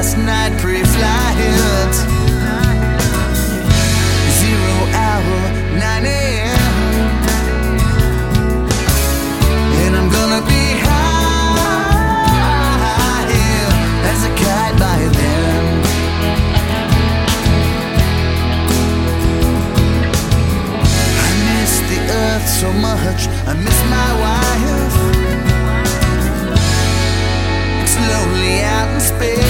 last night pre-flight. Zero hour, 9 a.m. And I'm gonna be high as a kite by then. I miss the earth so much. I miss my wife. It's lonely out in space.